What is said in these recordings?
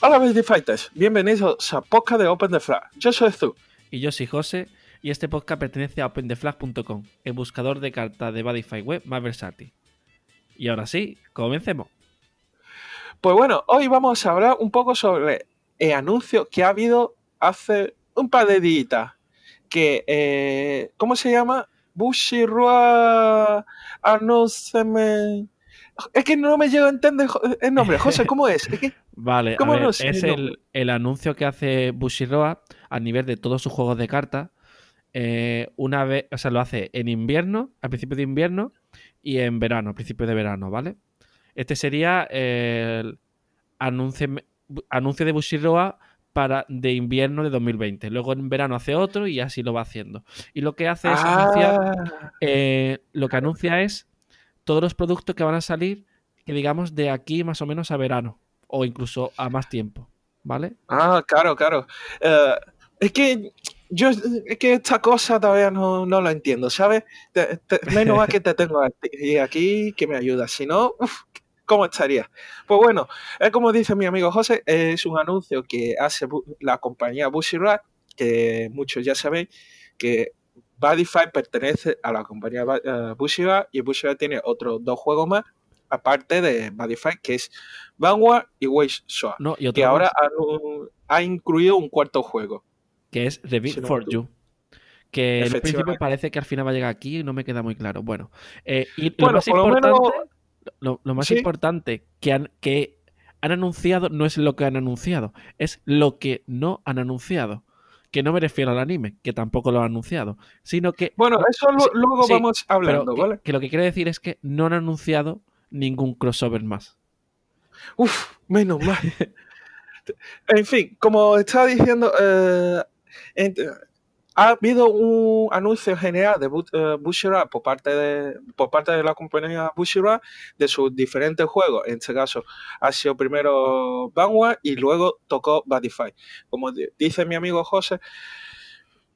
Hola Baby Fighters, bienvenidos a podcast de Open the Flag. Yo soy Zu. Y yo soy José, y este podcast pertenece a OpenTheFlag.com, el buscador de cartas de Badify web más versátil. Y ahora sí, comencemos. Pues bueno, hoy vamos a hablar un poco sobre el anuncio que ha habido hace un par de días. Que, eh, ¿cómo se llama? Bushirua me... Es que no me llego a entender el nombre. José, ¿cómo es? Vale, a ver, es el, el, anuncio que hace Bushiroa a nivel de todos sus juegos de cartas. Eh, una vez, o sea, lo hace en invierno, al principio de invierno, y en verano, al principio de verano, ¿vale? Este sería el anuncio, anuncio de Bushiroa para, de invierno de 2020. Luego en verano hace otro y así lo va haciendo. Y lo que hace es anunciar, ah. eh, lo que anuncia es todos los productos que van a salir, que digamos de aquí más o menos a verano o incluso a más tiempo, ¿vale? Ah, claro, claro. Eh, es que yo es que esta cosa todavía no, no lo entiendo, ¿sabes? menos mal que te tengo aquí que me ayuda. Si no, ¿cómo estaría? Pues bueno, es como dice mi amigo José, es un anuncio que hace la compañía Bushiroad, que muchos ya sabéis, que Badify pertenece a la compañía uh, y Bushiroad tiene otros dos juegos más, aparte de Badify, que es Vanguard y Waste no, y que ahora ha, incluido un cuarto juego. Que es Reveal for You. Que en principio parece que al final va a llegar aquí y no me queda muy claro. Bueno, eh, y lo más importante, lo, más importante que han, que han anunciado no es lo que han anunciado, es lo que no han anunciado que no me refiero al anime, que tampoco lo han anunciado, sino que... Bueno, eso luego vamos hablando, ¿vale? Que, lo que quiere decir es que no han anunciado ningún crossover más. Uf, menos mal. en fin, como estaba diciendo, eh, ha habido un anuncio general de uh, por parte de, por parte de la compañía Bushira de sus diferentes juegos. En este caso ha sido primero Vanguard y luego tocó Badify. Como dice mi amigo José,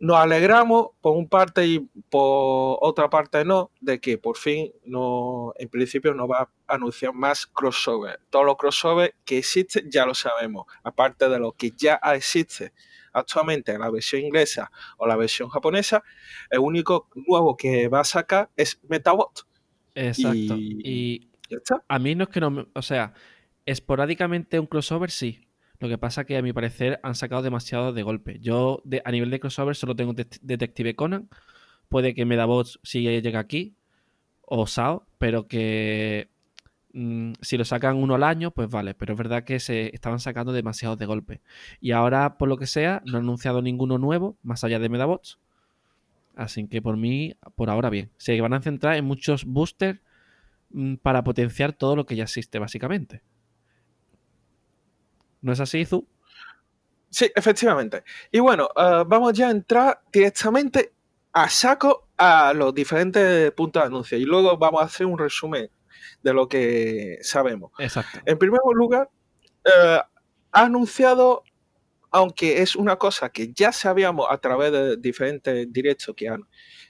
nos alegramos por un parte y por otra parte no, de que por fin no, en principio no va a anunciar más crossover. Todos los crossover que existen ya lo sabemos, aparte de lo que ya existe actualmente en la versión inglesa o la versión japonesa, el único nuevo que va a sacar es Metabot. Exacto. Y, a mí no es que no, o sea, esporádicamente un crossover sí. Lo que pasa que a mi parecer han sacado demasiado de golpe. Yo a nivel de crossover solo tengo Detective Conan. Puede que Medabots sí llegue aquí. O Sao. Pero que Mm, si lo sacan uno al año, pues vale, pero es verdad que se estaban sacando demasiado de golpe. Y ahora, por lo que sea, no han anunciado ninguno nuevo, más allá de Medabots. Así que por mí, por ahora bien. Se van a centrar en muchos boosters mm, para potenciar todo lo que ya existe, básicamente. ¿No es así, Zu? Sí, efectivamente. Y bueno, eh, vamos ya a entrar directamente a saco a los diferentes puntos de anuncio. Y luego vamos a hacer un resumen de lo que sabemos. Exacto. En primer lugar, eh, ha anunciado, aunque es una cosa que ya sabíamos a través de diferentes directos que, han,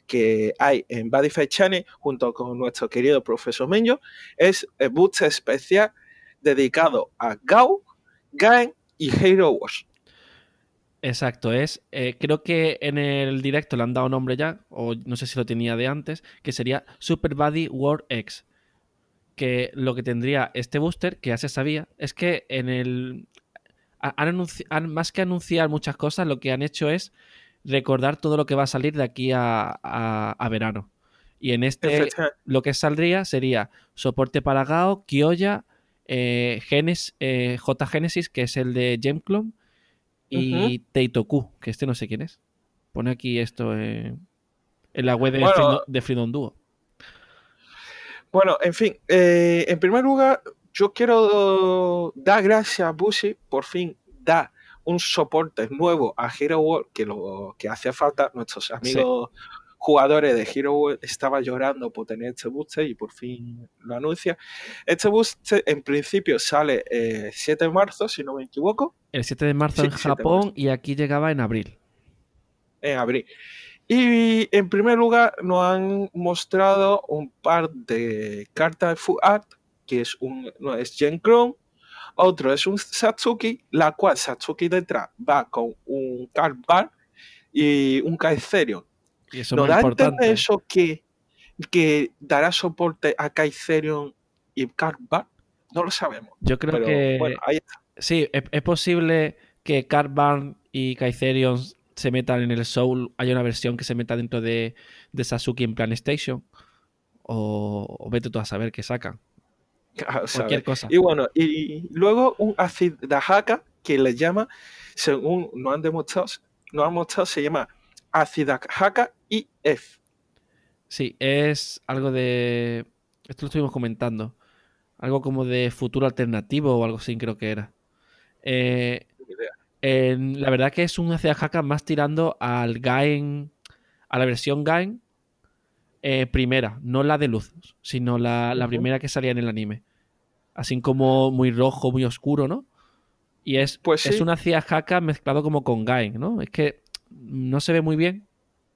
que hay en Badify Channel junto con nuestro querido profesor Menyo, es el boost especial dedicado a Gao, Gaen y Hero Wars. Exacto, es. Eh, creo que en el directo le han dado nombre ya, o no sé si lo tenía de antes, que sería Super Buddy War X que lo que tendría este booster, que ya se sabía, es que en el. Han, más que anunciar muchas cosas, lo que han hecho es recordar todo lo que va a salir de aquí a, verano. Y en este, lo que saldría sería soporte para Gao, Kioya, eh, Genes, eh, J Genesis, que es el de Gemclone, y Teitoku, que este no sé quién es. Pone aquí esto en la web de, de Freedom Duo. Bueno, en fin, eh, en primer lugar, yo quiero dar gracias a Bushi, por fin da un soporte nuevo a Hero World, que lo que hace falta, nuestros amigos jugadores de Hero World estaban llorando por tener este booster y por fin lo anuncia. Este booster en principio sale el eh, 7 de marzo, si no me equivoco. El 7 de marzo en Japón y aquí llegaba en abril. En abril. Y en primer lugar nos han mostrado un par de cartas de Full Art, que es un no es Gen Chrome, Otro es un Satsuki, la cual Satsuki detrás va con un Bar y un Kaizerion. Y eso ¿No es da a importante. eso que, que dará soporte a Kaizerion y Bar? No lo sabemos. Yo creo Pero que bueno, ahí está. sí, es, es posible que Cardban y Kaizerion se metan en el Soul, haya una versión que se meta dentro de, de Sasuke en Plan Station. O, o vete tú a saber qué sacan. Cualquier cosa. Y bueno, y luego un Acid Dahaka que le llama, según no han demostrado, no han mostrado, se llama Acid Dahaka IF. Sí, es algo de. Esto lo estuvimos comentando. Algo como de futuro alternativo o algo así, creo que era. Eh, en- la verdad que es un hacia Haka más tirando al Gain. A la versión Gain eh, primera, no la de luz, sino la, la primera que salía en el anime. Así como muy rojo, muy oscuro, ¿no? Y es, Pues es sí. un hacia Haka mezclado como con Gain, ¿no? Es que no se ve muy bien,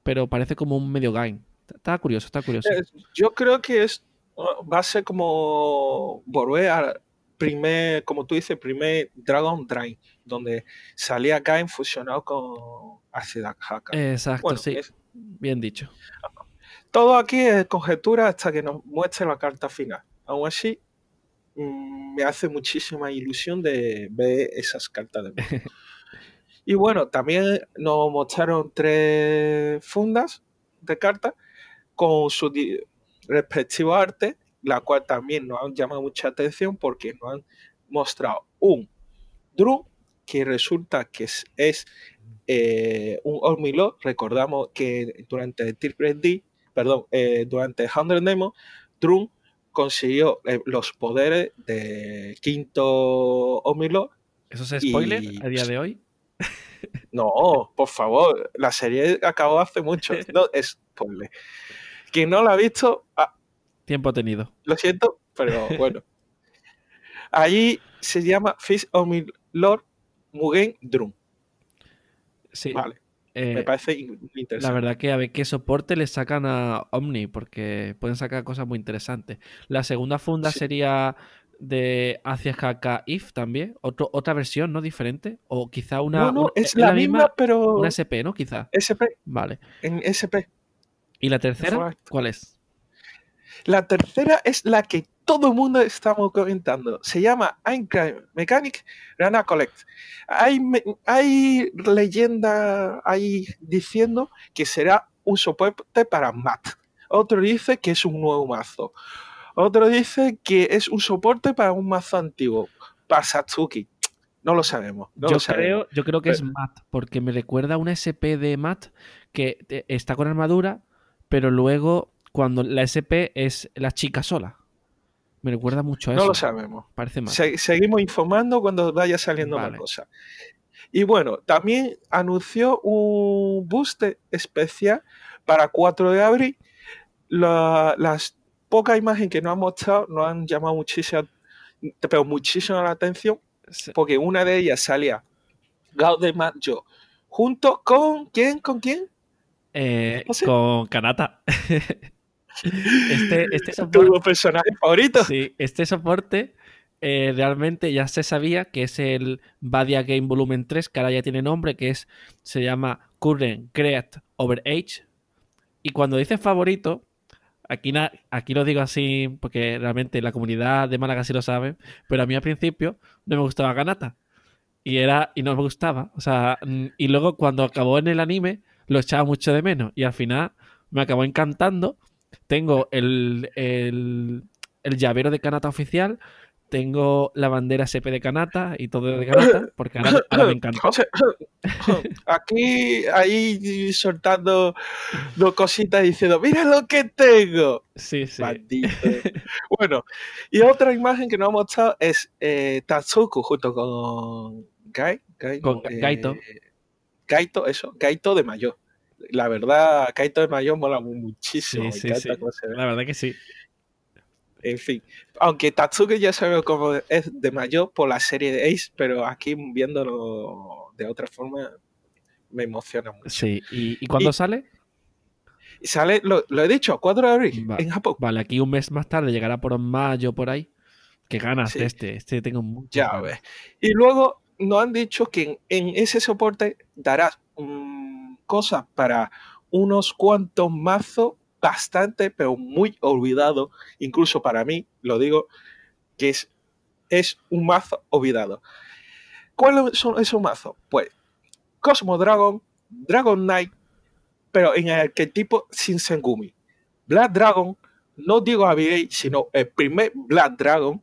pero parece como un medio Gain. Está curioso, está curioso. Eh, Yo creo que es va a ser como volver al primer, como tú dices, primer Dragon Drain, donde salía Gain fusionado con Acid Dahaka. Exacto, Bueno, sí. es- Bien dicho. todo aquí es conjetura hasta que nos muestre la carta final. Aún así, mm, me hace muchísima ilusión de ver esas cartas de nuevo. y bueno, también nos mostraron tres fundas de cartas con su respectivo arte, la cual también nos han llamado mucha atención porque nos han mostrado un Drum que resulta que es, es, eh, un Ormilot. Recordamos que durante D, perdón, eh, durante 100 Demo, Drum consiguió eh, los poderes de quinto Ormilot. ¿Eso es spoiler Y- a día de hoy? No, por favor, la serie acabó hace mucho. No es spoiler. Quien no la ha visto, ah, Tiempo tenido. lo siento, pero bueno. Allí se llama Fish Lord Mugen Drum. Sí. Vale, eh, me parece in- la interesante. verdad que a ver qué soporte le sacan a Omni, porque pueden sacar cosas muy interesantes. La segunda funda Sí. sería de Hacia Haka If también. Otro, otra versión, ¿no? Diferente. O quizá una. no, no, un- es la, misma, pero Una SP, ¿no? Quizá. SP, Vale. en SP. ¿Y la tercera? ¿Cuál es? La tercera es la que todo el mundo estamos comentando. Se llama Einstein Mechanic Rana Collect. Hay, hay leyenda ahí diciendo que será un soporte para Matt. Otro dice que es un nuevo mazo. Otro dice que es un soporte para un mazo antiguo, para Satsuki. No lo sabemos. No yo, lo sabemos. creo, yo creo que es Matt, porque me recuerda a una SP de Matt que está con armadura, pero luego cuando la SP es la chica sola. Me recuerda mucho a eso. No lo sabemos. Parece. Se- seguimos informando cuando vaya saliendo Vale. más cosas. Y bueno, también anunció un booster especial para 4 de abril. La- las pocas imágenes que nos han mostrado nos han llamado muchísimo, pero muchísimo la atención, porque una de ellas salía Gaudeman yo junto con quién, con quién, eh, no sé. Con Kanata. este, este soporte, tu personaje favorito. sí, este soporte eh, realmente ya se sabía que es el Badia Game Volumen 3, que ahora ya tiene nombre, que es se llama Current Create Over Age. Y cuando dices favorito, aquí, na- aquí lo digo así porque realmente la comunidad de Málaga sí lo sabe, pero a mí al principio no me gustaba Kanata. Y, era, y no me gustaba. O sea, y luego cuando acabó en el anime, lo echaba mucho de menos. Y al final me acabó encantando. Tengo el, el, el llavero de Kanata oficial. Tengo la bandera SP de Kanata y todo de Kanata, porque ahora, ahora me encantó. José, aquí, ahí soltando dos cositas diciendo, mira lo que tengo. Sí, sí. Maldito. bueno, y otra imagen que nos ha mostrado es eh, Tatsuku junto con Gai, Gai, Con eh, Gaito. Gaito, eso, Gaito de mayor. La verdad, Gaito de mayor mola muchísimo. Sí, me sí, encanta sí. La verdad que sí. En fin, aunque Tatsuki ya sabemos cómo es de mayor por la serie de Ace, pero aquí viéndolo de otra forma me emociona mucho. Sí. ¿Y, y cuándo Y- sale? Y sale, lo, lo he dicho, 4 de abril Va- en Japón. Vale, aquí un mes más tarde llegará por mayo por ahí. Qué ganas Sí. de este. Este tengo mucho. Ya ves. Y luego nos han dicho que en, en ese soporte darás cosas para unos cuantos mazos bastante, pero muy olvidados, incluso para mí, lo digo, que es, es un mazo olvidado. ¿Cuáles son esos mazos? Pues Cosmo Dragon, Dragon Knight, pero en el arquetipo Shinsengumi. Black Dragon, no digo Abigail, sino el primer Black Dragon,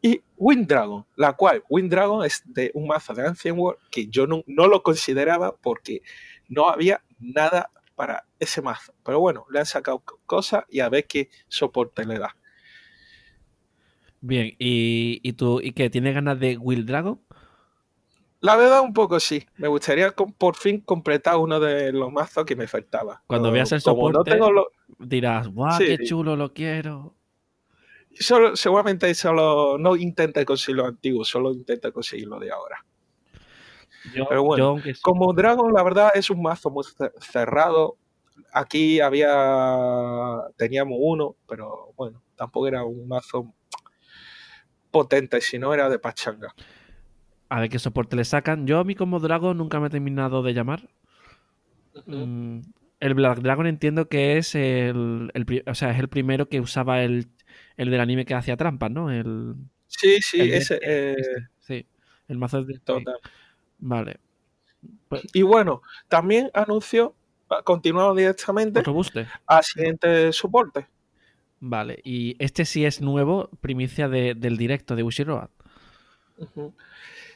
y Wind Dragon, la cual Wind Dragon es de un mazo de Ancient War que yo no, no lo consideraba porque no había nada para ese mazo. Pero bueno, le han sacado co- cosas y a ver qué soporte le da. Bien, ¿y, y tú y qué? ¿Tienes ganas de Will Dragon? La verdad, un poco sí. Me gustaría por fin completar uno de los mazos que me faltaba. Cuando veas el como no soporte- tengo lo- Dirás, ¡guau, Sí. qué chulo, lo quiero! solo, seguramente solo no intente conseguir lo antiguo, solo intente conseguir lo de ahora. Yo, Pero bueno, yo aunque sí- Como Dragon, la verdad es un mazo muy ce- cerrado. Aquí había. Teníamos uno, pero bueno, tampoco era un mazo potente, sino era de pachanga. a ver qué soporte le sacan. Yo a mí como Dragon nunca me he terminado de llamar. Mm, El Black Dragon entiendo que es el, o sea, es el primero que usaba el, el del anime que hacía trampas, ¿no? El, Sí, sí, el ese. Death eh, este, sí, el mazo de total. Vale. Y bueno, también anunció, continuando directamente, Otro booster. al siguiente soporte. Vale. Y este sí es nuevo, primicia de- del directo de.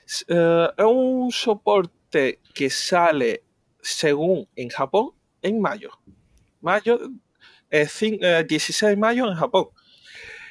S- eh, es un soporte que sale según en Japón en mayo. Mayo, eh, cin- eh, 16 de mayo en Japón.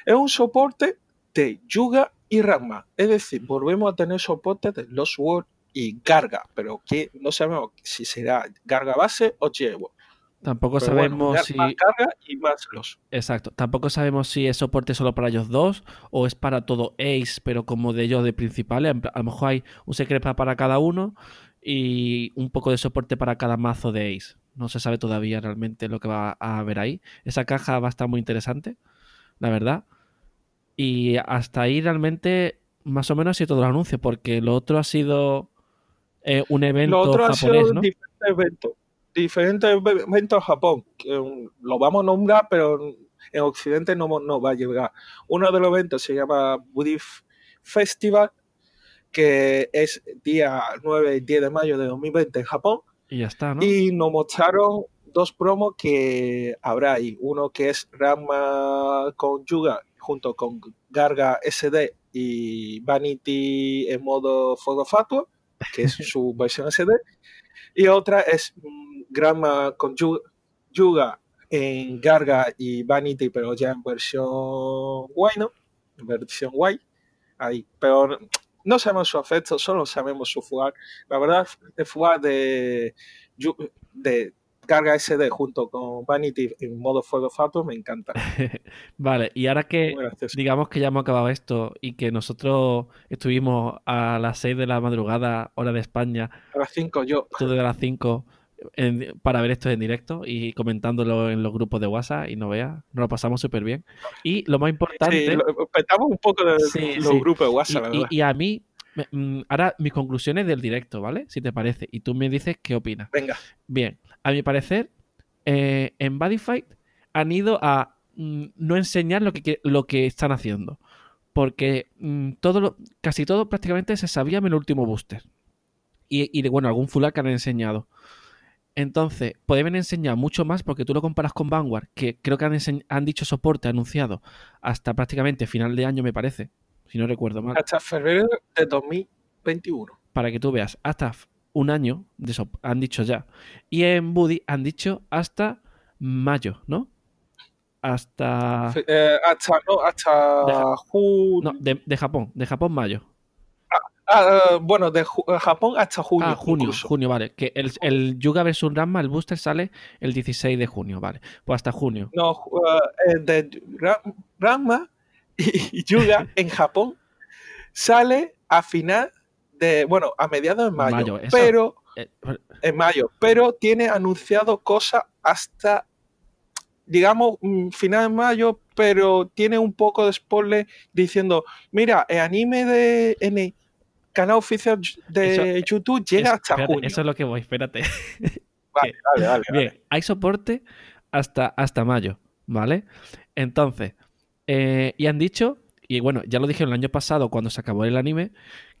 Es un soporte de Yuga y Ranma. Es decir, volvemos a tener soporte de Lost World y Garga, pero que no sabemos si será Garga base o Jevo. Tampoco Pero sabemos si. más Garga y más Lost. Exacto. Tampoco sabemos si es soporte solo para ellos dos o es para todo Ace, pero como de ellos de principales. A lo mejor hay un secreto para cada uno y un poco de soporte para cada mazo de Ace. No se sabe todavía realmente lo que va a haber ahí. Esa caja va a estar muy interesante, la verdad. Y hasta ahí realmente más o menos ha sido todo el anuncio, porque lo otro ha sido eh, un evento Lo otro ha japonés, sido ¿no? diferentes eventos. Diferentes ev- eventos en Japón. que, lo vamos a nombrar, pero en Occidente no, no va a llegar. Uno de los eventos se llama Buddhist Festival, que es día 9 y 10 de mayo de 2020 en Japón. Y ya está, ¿no? Y nos mostraron dos promos que habrá ahí. Uno que es Rama con Yuga junto con Garga SD y Vanity en modo Fuego Fatuo, que es su versión SD. Y otra es Grama con Yu- Yuga en Garga y Vanity, pero ya en versión guay, ¿no? En versión guay. Ahí. Pero no sabemos su efecto, solo sabemos su fugar. La verdad, el fugar de, de Garga SD junto con Vanity en modo Fuego Fatuo me encanta. Vale, y ahora que digamos que ya hemos acabado esto y que nosotros estuvimos a las 6 de la madrugada, hora de España, A las 5 yo. tú desde las 5 en- para ver esto en directo y comentándolo en los grupos de WhatsApp y no veas, nos lo pasamos súper bien. Y lo más importante, Sí, lo- petamos un poco de Sí, los sí. grupos de y, WhatsApp, la y- verdad. y a mí, mm, ahora mis conclusiones del directo, ¿vale? Si te parece, y tú me dices qué opinas. Venga, Bien, a mi parecer, eh, en Bodyfight han ido a mm, no enseñar lo que, lo que están haciendo. Porque mm, todo lo- casi todo prácticamente se sabía en el último booster. Y, y, bueno, algún full que han enseñado. Entonces, pueden enseñar mucho más porque tú lo comparas con Vanguard, que creo que han, han dicho soporte anunciado hasta prácticamente final de año, me parece, si no recuerdo mal hasta febrero de 2021. para que tú veas, hasta un año, de eso han dicho ya. Y en Buddy han dicho hasta mayo, ¿no? Hasta... Eh, hasta, no, hasta Deja- junio. No, de, de Japón, de Japón mayo. Ah, eh, bueno, de ju- eh, Japón hasta junio. ah, junio, incluso. junio, vale. Que el, el Yuga vs Ranma, el booster sale el 16 de junio, vale. Pues hasta junio. No, eh, de Ranma y Yuga en Japón sale a final de, bueno, a mediados de mayo, Mayo, eso. pero Eh, en mayo, pero tiene anunciado cosas hasta digamos, mm, final de mayo, pero tiene un poco de spoiler diciendo, mira, el anime de en el canal oficial de YouTube llega hasta junio. Eso es lo que voy, espérate. Vale, vale, vale. Bien, hay soporte hasta, hasta mayo, ¿vale? Entonces, eh, y han dicho, y bueno, ya lo dijeron el año pasado cuando se acabó el anime,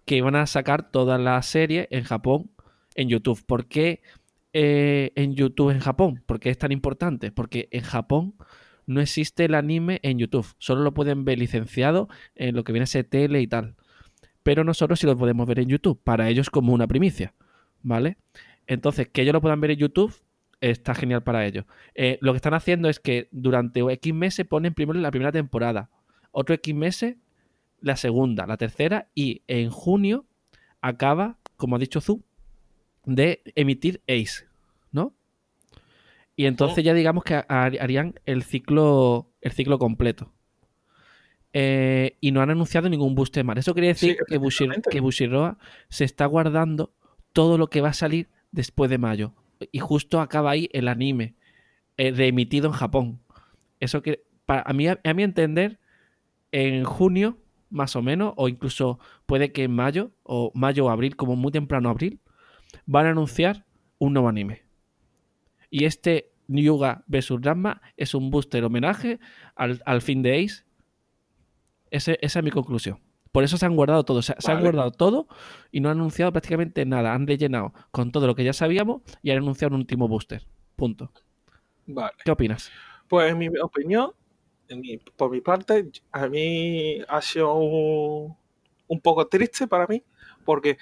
que iban a sacar toda la serie en Japón en YouTube. ¿Por qué eh, en YouTube en Japón? ¿Por qué es tan importante? Porque en Japón no existe el anime en YouTube. Solo lo pueden ver licenciado en lo que viene a ser tele y tal. Pero nosotros sí lo podemos ver en YouTube. Para ellos como una primicia. ¿Vale? Entonces, que ellos lo puedan ver en YouTube está genial para ellos. Eh, lo que están haciendo es que durante X meses ponen primero la primera temporada, otro X meses la segunda, la tercera y en junio acaba, como ha dicho Zu, de emitir Ace, ¿no? Y entonces oh. ya digamos que harían el ciclo, el ciclo completo. Eh, y no han anunciado ningún booster más. Eso quiere decir que, que Bushiroa se está guardando todo lo que va a salir después de mayo. Y justo acaba ahí el anime eh, reemitido en Japón. Eso que, para, a, mí, a mi entender, en junio, más o menos, o incluso puede que en mayo, o mayo o abril, como muy temprano abril, van a anunciar un nuevo anime. Y este Yuga vs Ranma es un booster homenaje al, fin de Ace. esa es mi conclusión. Por eso se han guardado todo. Se, han guardado todo y no han anunciado prácticamente nada. Han rellenado con todo lo que ya sabíamos y han anunciado un último booster. Punto. Vale. ¿Qué opinas? Pues en mi opinión, por mi parte, a mí ha sido un, poco triste para mí porque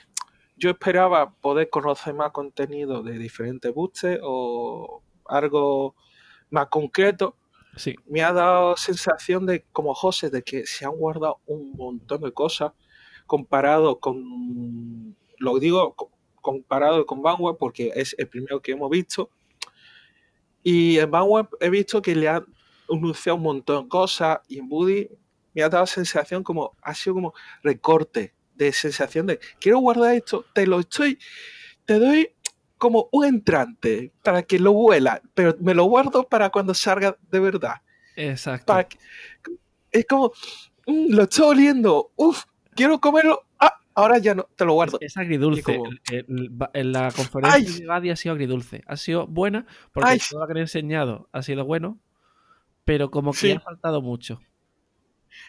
yo esperaba poder conocer más contenido de diferentes boosters o algo más concreto me ha dado sensación de, como José, de que se han guardado un montón de cosas comparado con, lo digo comparado con Vanguard porque es el primero que hemos visto. Y en Vanguard he visto que le han anunciado un montón de cosas y en Buddy me ha dado sensación como, ha sido como recorte de sensación de, quiero guardar esto, te lo estoy, te doy como un entrante para que lo vuela, pero me lo guardo para cuando salga de verdad. Exacto. es como, mm, lo estoy oliendo, uff, quiero comerlo, ah, ahora ya no, te lo guardo. Es agridulce. en la conferencia de Gadi ha sido agridulce. Ha sido buena porque todo lo que han enseñado ha sido bueno, pero como que ha faltado mucho.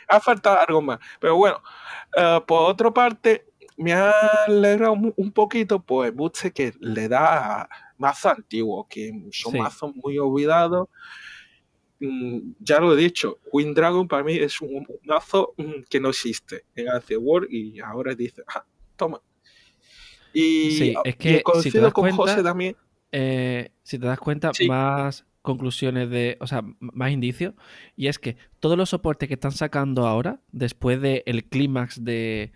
Ha faltado algo más. Pero bueno, eh, por otra parte, me ha alegrado un poquito, pues, Buste que le da mazos antiguos, que son mazos muy olvidados. Mm, ya lo he dicho, Wind Dragon para mí es un, mazo mm, que no existe en Ace World y ahora dice, ah, toma. Y, es que si te das con cuenta, José también. Eh, si te das cuenta, más conclusiones de, o sea, más indicios, y es que todos los soportes que están sacando ahora, después del clímax de,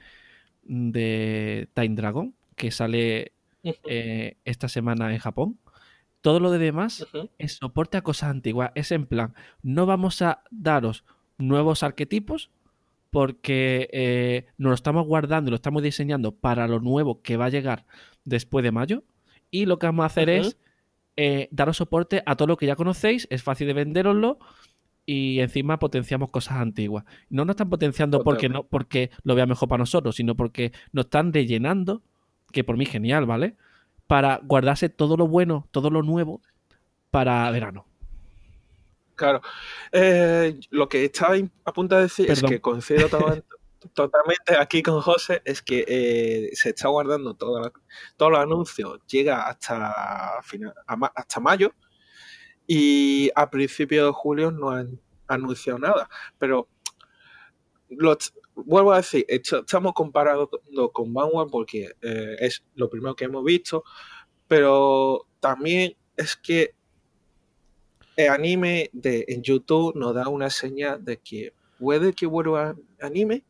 de Time Dragon, que sale eh, esta semana en Japón. Todo lo de demás es soporte a cosas antiguas. Es en plan, no vamos a daros nuevos arquetipos porque eh, nos lo estamos guardando y lo estamos diseñando para lo nuevo que va a llegar después de mayo. Y lo que vamos a hacer es eh, daros soporte a todo lo que ya conocéis. Es fácil de venderoslo y encima potenciamos cosas antiguas. No nos están potenciando porque, no, porque lo vea mejor para nosotros, sino porque nos están rellenando, que por mí genial, ¿vale? Para guardarse todo lo bueno, todo lo nuevo para verano. Claro. Eh, lo que estaba a punto de decir es que coincido totalmente aquí con José, es que eh, se está guardando todo todos los anuncios, llega hasta, final, hasta mayo y a principios de julio no han anunciado nada. Pero vuelvo a decir, estamos comparando con Vanguard porque eh, es lo primero que hemos visto, pero también es que el anime de, en YouTube nos da una señal de que puede que vuelva anime.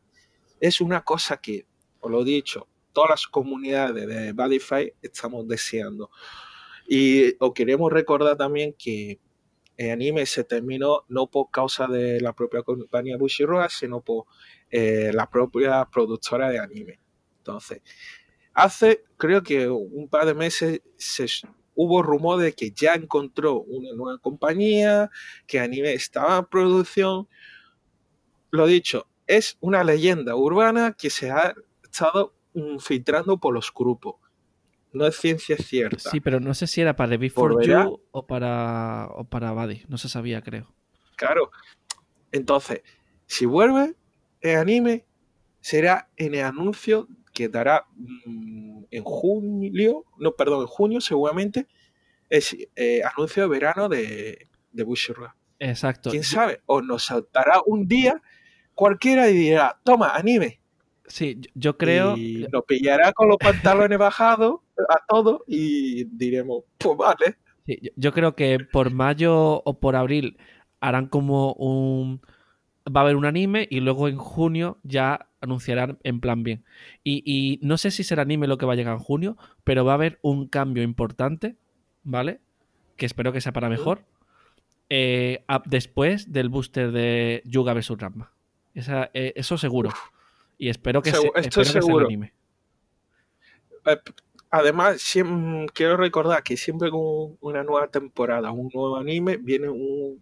Es una cosa que, os lo he dicho, todas las comunidades de Badify estamos deseando. Y os queremos recordar también que el anime se terminó no por causa de la propia compañía Bushiroad, sino por eh, la propia productora de anime. Entonces, hace creo que un par de meses, hubo rumor de que ya encontró una nueva compañía, que anime estaba en producción. Lo dicho, es una leyenda urbana que se ha estado filtrando por los grupos. No es ciencia cierta. Sí, pero no sé si era para The Before Volverá. You o para, o para Buddy. No se sabía, creo. Claro. Entonces, si vuelve el anime, será en el anuncio que dará mm, en julio, no, perdón, en junio seguramente, es eh, anuncio de verano de, de Bushiroad. Exacto. ¿Quién sabe? O nos saltará un día cualquiera y dirá, toma, anime. Sí, yo- creo. Y nos pillará con los pantalones bajados a todos y diremos, pues vale. Sí, yo- creo que por mayo o por abril harán como un... Va a haber un anime y luego en junio ya anunciarán en plan bien. Y, y no sé si será anime lo que va a llegar en junio, pero va a haber un cambio importante, ¿vale? Que espero que sea para mejor. eh, después del booster de Yuga vs Ranma. Esa- eh, eso seguro. Y espero que, Segu- se- esto espero que sea el seguro. anime. Eh, Además, quiero recordar que siempre con una nueva temporada, un nuevo anime, viene un-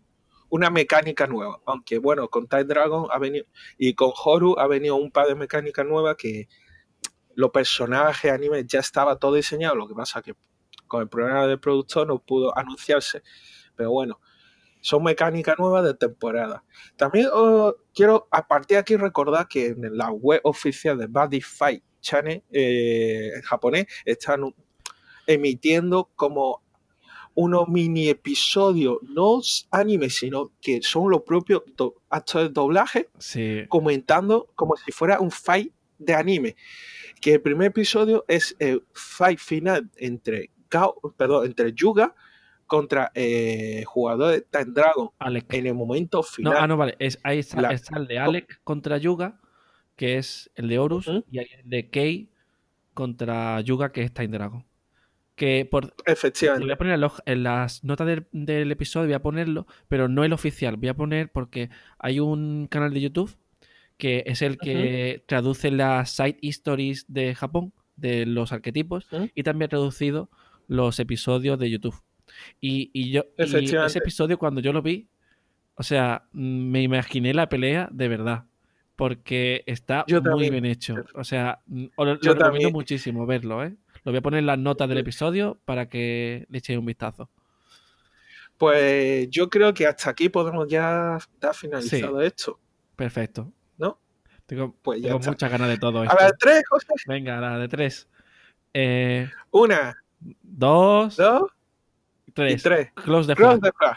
una mecánica nueva. Aunque bueno, con Time Dragon ha venido y con Horu ha venido un par de mecánicas nuevas que los personajes, anime ya estaba todo diseñado. Lo que pasa que con el problema del productor no pudo anunciarse. Pero bueno, son mecánicas nuevas de temporada. También oh, quiero a partir de aquí recordar que en la web oficial de Buddy Fight Channel eh, en japonés están emitiendo como unos mini episodios, no anime, sino que son los propios actores de doblaje Sí. comentando como si fuera un fight de anime. Que el primer episodio es el fight final entre Gao, perdón, entre Yuga contra eh, jugador de Time Dragon Alec. en el momento No, final. ah, no, vale. Es, ahí está, La- está el de Alec contra Yuga, que es el de Horus, Ujú. y hay el de Kei contra Yuga, que es Time Dragon. Que por, lo voy Efectivamente. a poner en, los- en las notas del, del episodio, voy a ponerlo, pero no el oficial. Voy a poner porque hay un canal de YouTube que es el que traduce las side stories de Japón, de los arquetipos, y también ha traducido los episodios de YouTube. Y, y yo y ese episodio cuando yo lo vi, o sea, me imaginé la pelea de verdad. Porque está Yo muy también. bien hecho. O sea, lo, lo Yo recomiendo también. muchísimo verlo, ¿eh? Lo voy a poner en las notas del episodio para que le echéis un vistazo. Pues yo creo que hasta aquí podemos ya dar finalizado esto, Perfecto. ¿no? Tengo, Pues tengo muchas ganas de todo A esto. ver, tres cosas. Venga, la de tres. Eh, Una, dos, dos Close the flag.